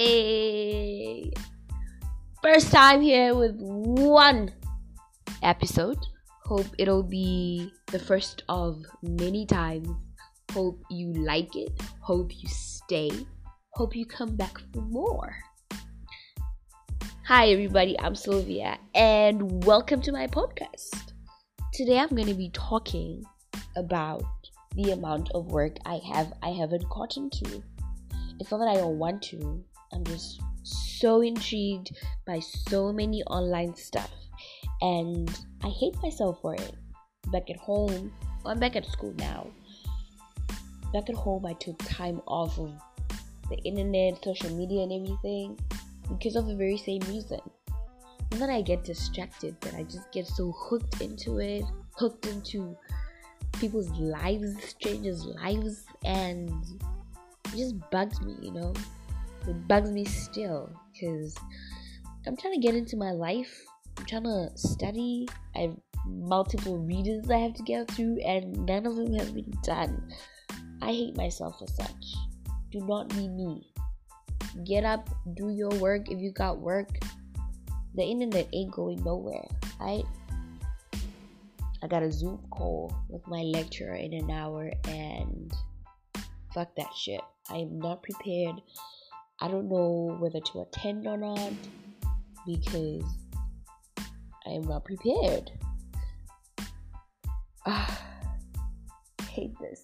A first time here with one episode. Hope it'll be the first of many times. Hope you like it. Hope you stay. Hope you come back for more. Hi, everybody. I'm Sylvia, and welcome to my podcast. Today, I'm going to be talking about the amount of work I have I haven't gotten to. It's not that I don't want to. I'm just so intrigued by so many online stuff, and I hate myself for it. Back at home, well, I'm back at school now. Back at home, I took time off of the internet, social media, and everything because of the very same reason. And then I get distracted, but I just get so hooked into it, hooked into people's lives, strangers' lives, and it just bugs me, you know? It bugs me still because I'm trying to get into my life. I'm trying to study. I have multiple readings I have to get through, and none of them have been done. I hate myself for such. Do not be me. Get up, do your work if you got work. The internet ain't going nowhere, right? I got a Zoom call with my lecturer in an hour, and fuck that shit. I am not prepared. I don't know whether to attend or not because I am not prepared. Ah, hate this.